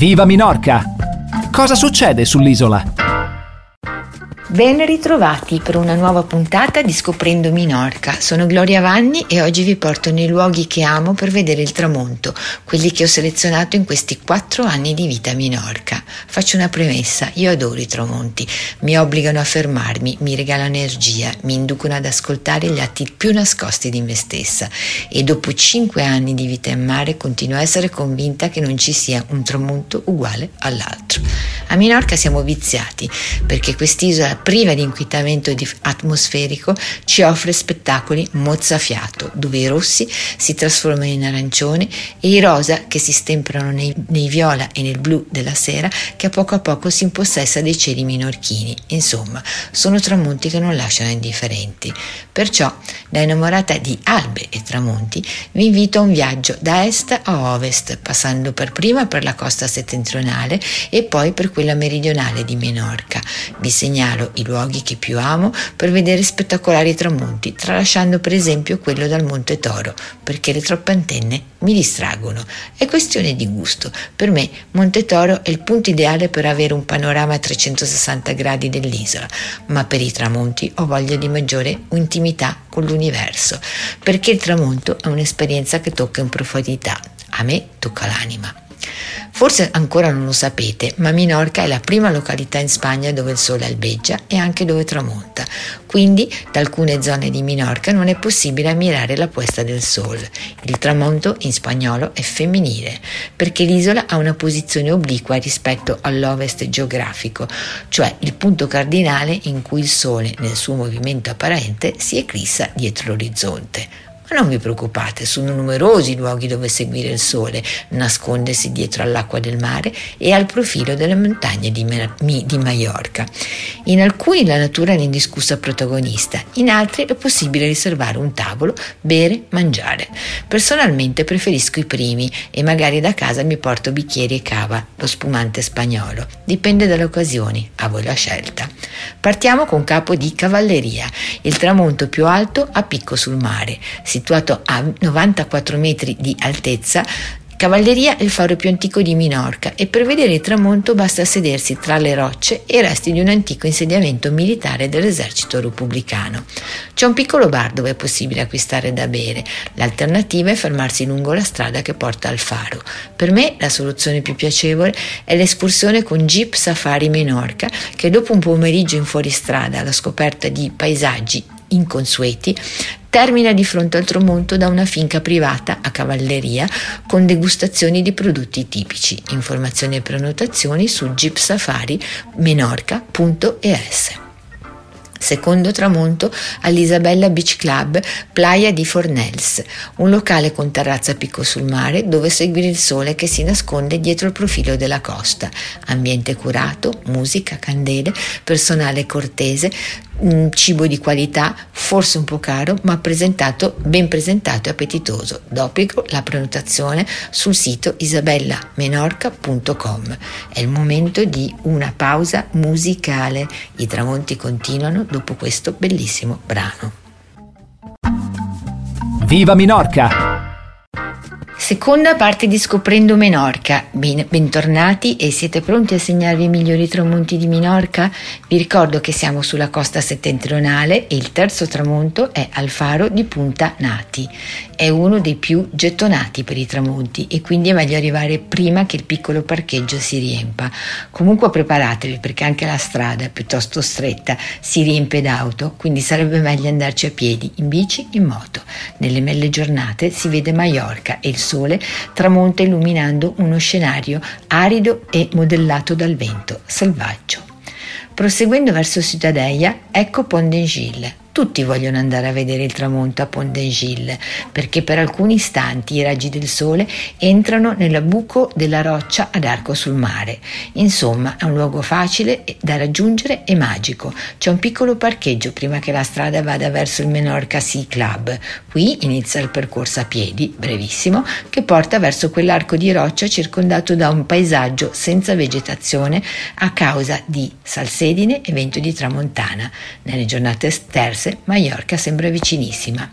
Viva Minorca! Cosa succede sull'isola? Ben ritrovati per una nuova puntata di Scoprendo Minorca. Sono Gloria Vanni e oggi vi porto nei luoghi che amo per vedere il tramonto, quelli che ho selezionato in questi quattro anni di vita a Minorca. Faccio una premessa, io adoro i tramonti, mi obbligano a fermarmi, mi regalano energia, mi inducono ad ascoltare gli atti più nascosti di me stessa e dopo cinque anni di vita in mare continuo a essere convinta che non ci sia un tramonto uguale all'altro. A Minorca siamo viziati perché quest'isola priva di inquinamento atmosferico, ci offre spettacoli mozzafiato, dove i rossi si trasformano in arancione e i rosa che si stemprano nei, nei viola e nel blu della sera che a poco a poco si impossessa dei cieli minorchini. Insomma, sono tramonti che non lasciano indifferenti. Perciò, da innamorata di albe e tramonti, vi invito a un viaggio da est a ovest, passando per prima per la costa settentrionale e poi per quella meridionale di Menorca. Vi segnalo i luoghi che più amo per vedere spettacolari tramonti, tralasciando per esempio quello dal Monte Toro, perché le troppe antenne mi distraggono. È questione di gusto. Per me Monte Toro è il punto ideale per avere un panorama a 360 gradi dell'isola, ma per i tramonti ho voglia di maggiore intimità con l'universo, perché il tramonto è un'esperienza che tocca in profondità. A me tocca l'anima. Forse ancora non lo sapete, ma Minorca è la prima località in Spagna dove il sole albeggia e anche dove tramonta. Quindi da alcune zone di Minorca non è possibile ammirare la puesta del sole. Il tramonto in spagnolo è femminile, perché l'isola ha una posizione obliqua rispetto all'ovest geografico, cioè il punto cardinale in cui il sole nel suo movimento apparente si eclissa dietro l'orizzonte. Ma non vi preoccupate, sono numerosi i luoghi dove seguire il sole, nascondersi dietro all'acqua del mare e al profilo delle montagne di, di Maiorca. In alcuni la natura è l'indiscussa protagonista, in altri è possibile riservare un tavolo, bere, mangiare. Personalmente preferisco i primi e magari da casa mi porto bicchieri e cava, lo spumante spagnolo. Dipende dalle occasioni, a voi la scelta. Partiamo con capo di cavalleria, il tramonto più alto a picco sul mare. Si situato a 94 metri di altezza, Cavalleria è il faro più antico di Minorca e per vedere il tramonto basta sedersi tra le rocce e i resti di un antico insediamento militare dell'esercito repubblicano. C'è un piccolo bar dove è possibile acquistare da bere, l'alternativa è fermarsi lungo la strada che porta al faro. Per me la soluzione più piacevole è l'escursione con Jeep Safari Minorca che dopo un pomeriggio in fuoristrada alla scoperta di paesaggi inconsueti, termina di fronte al tramonto da una finca privata a cavalleria con degustazioni di prodotti tipici. Informazioni e prenotazioni su jeepsafari.menorca.es. Secondo tramonto all'Isabella Beach Club, Playa di Fornells, un locale con terrazza a picco sul mare dove seguire il sole che si nasconde dietro il profilo della costa. Ambiente curato, musica, candele, personale cortese, un cibo di qualità, forse un po' caro, ma presentato, ben presentato e appetitoso. Dopo la prenotazione sul sito isabellamenorca.com. È il momento di una pausa musicale. I tramonti continuano dopo questo bellissimo brano. Viva Minorca! Seconda parte di Scoprendo Menorca. Ben, bentornati e siete pronti a segnarvi i migliori tramonti di Minorca? Vi ricordo che siamo sulla costa settentrionale e il terzo tramonto è al faro di Punta Nati. È uno dei più gettonati per i tramonti e quindi è meglio arrivare prima che il piccolo parcheggio si riempa. Comunque preparatevi perché anche la strada, piuttosto stretta, si riempie d'auto, quindi sarebbe meglio andarci a piedi, in bici, in moto. Nelle belle giornate si vede Maiorca e il sole sole tramonta illuminando uno scenario arido e modellato dal vento selvaggio. Proseguendo verso Cittadella, ecco Pont d'Engille, tutti vogliono andare a vedere il tramonto a Pont d'Engille perché per alcuni istanti i raggi del sole entrano nel buco della roccia ad arco sul mare. Insomma, è un luogo facile da raggiungere e magico. C'è un piccolo parcheggio prima che la strada vada verso il Menorca Sea Club. Qui inizia il percorso a piedi, brevissimo, che porta verso quell'arco di roccia circondato da un paesaggio senza vegetazione a causa di salsedine e vento di tramontana. Nelle giornate terze Mallorca sembra vicinissima.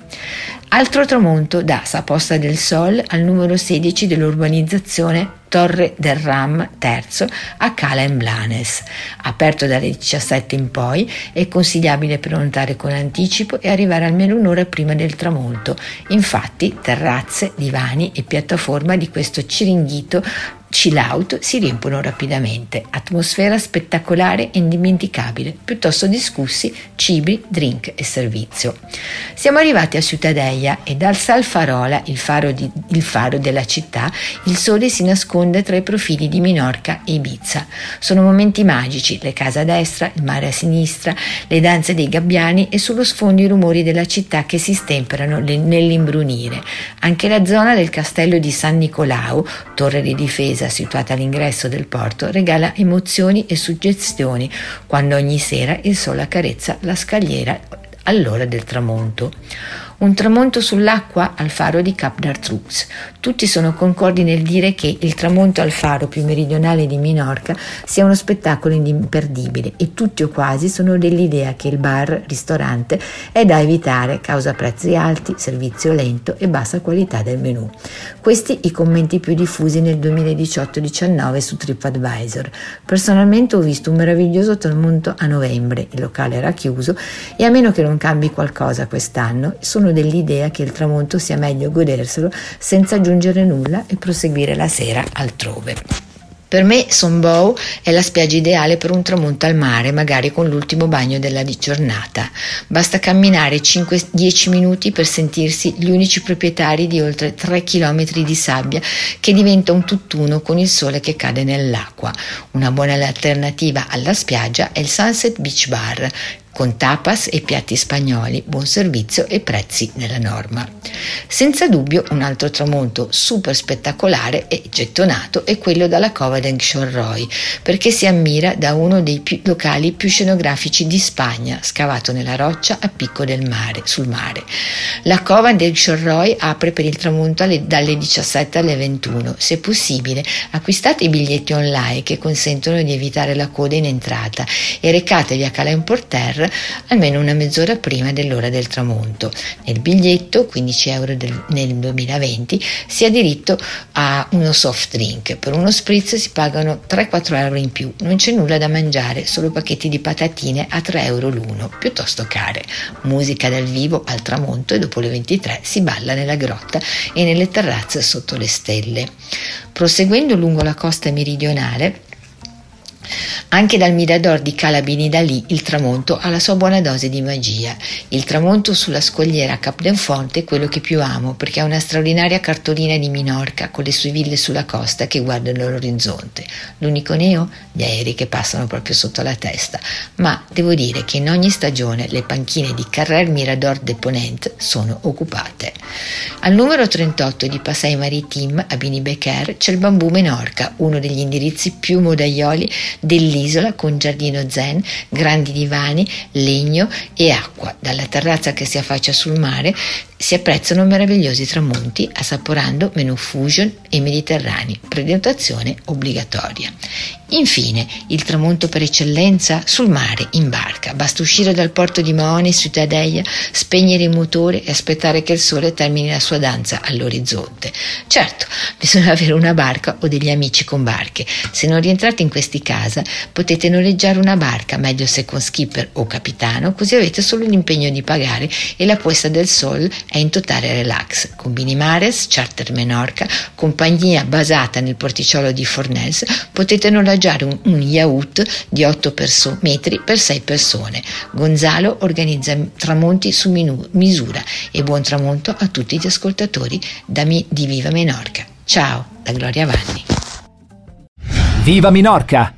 Altro tramonto da Saposta del Sol al numero 16 dell'urbanizzazione Torre del Ram III a Cala in Blanes. Aperto dalle 17 in poi, è consigliabile prenotare con anticipo e arrivare almeno un'ora prima del tramonto. Infatti, terrazze, divani e piattaforma di questo ciringhito chill out si riempiono rapidamente. Atmosfera spettacolare e indimenticabile, piuttosto discussi, cibi, drink e servizio. Siamo arrivati a Ciutadella e dal Salfarola, il faro, di, il faro della città, il sole si nasconde tra i profili di Minorca e Ibiza. Sono momenti magici, le case a destra, il mare a sinistra, le danze dei gabbiani e sullo sfondo i rumori della città che si stemperano nell'imbrunire. Anche la zona del castello di San Nicolao, torre di difesa situata all'ingresso del porto regala emozioni e suggestioni quando ogni sera il sole accarezza la scagliera all'ora del tramonto. Un tramonto sull'acqua al faro di Cap d'Artrux. Tutti sono concordi nel dire che il tramonto al faro più meridionale di Minorca sia uno spettacolo imperdibile e tutti o quasi sono dell'idea che il bar, ristorante, è da evitare causa prezzi alti, servizio lento e bassa qualità del menù. Questi i commenti più diffusi nel 2018-19 su TripAdvisor. Personalmente ho visto un meraviglioso tramonto a novembre, il locale era chiuso e a meno che non cambi qualcosa quest'anno, sono sono dell'idea che il tramonto sia meglio goderselo senza aggiungere nulla e proseguire la sera altrove. Per me Sombow è la spiaggia ideale per un tramonto al mare, magari con l'ultimo bagno della giornata. Basta camminare 5-10 minuti per sentirsi gli unici proprietari di oltre 3 km di sabbia che diventa un tutt'uno con il sole che cade nell'acqua. Una buona alternativa alla spiaggia è il Sunset Beach Bar, con tapas e piatti spagnoli, buon servizio e prezzi nella norma. Senza dubbio un altro tramonto super spettacolare e gettonato è quello dalla Cova del Xorroy, perché si ammira da uno dei più locali più scenografici di Spagna, scavato nella roccia a picco del mare, sul mare. La Cova del Xorroy apre per il tramonto alle, dalle 17 alle 21. Se possibile, acquistate i biglietti online che consentono di evitare la coda in entrata e recatevi a Cala Porter almeno una mezz'ora prima dell'ora del tramonto. Nel biglietto, 15 euro del, nel 2020, si ha diritto a uno soft drink. Per uno spritz si pagano 3-4 euro in più. Non c'è nulla da mangiare, solo pacchetti di patatine a 3 euro l'uno, piuttosto care. Musica dal vivo al tramonto e dopo le 23 si balla nella grotta e nelle terrazze sotto le stelle. Proseguendo lungo la costa meridionale, anche dal Mirador di Calabini da lì il tramonto ha la sua buona dose di magia. Il tramonto sulla scogliera Cap d'Enfonte è quello che più amo perché è una straordinaria cartolina di Minorca con le sue ville sulla costa che guardano l'orizzonte. L'unico neo? Gli aerei che passano proprio sotto la testa. Ma devo dire che in ogni stagione le panchine di Carrer Mirador de Ponent sono occupate. Al numero 38 di Passai Maritim a Bini Becker c'è il Bambù Menorca, uno degli indirizzi più modaioli dell'isola con giardino zen, grandi divani, legno e acqua. Dalla terrazza che si affaccia sul mare si apprezzano meravigliosi tramonti assaporando menù fusion e mediterranei, prenotazione obbligatoria. Infine, il tramonto per eccellenza sul mare, in barca. Basta uscire dal porto di Maone, Ciutadella, spegnere il motore e aspettare che il sole termini la sua danza all'orizzonte. Certo, bisogna avere una barca o degli amici con barche. Se non rientrate in questi casa, potete noleggiare una barca, meglio se con skipper o capitano, così avete solo l'impegno di pagare e la puesta del sol è in totale relax. Con Binimares, Charter Menorca, compagnia basata nel porticciolo di Fornès, potete noleggiare un, un yacht di 8 perso- metri per 6 persone. Gonzalo organizza tramonti su minu- misura e buon tramonto a tutti gli ascoltatori mi- di Viva Menorca. Ciao, da Gloria Vanni. Viva Minorca!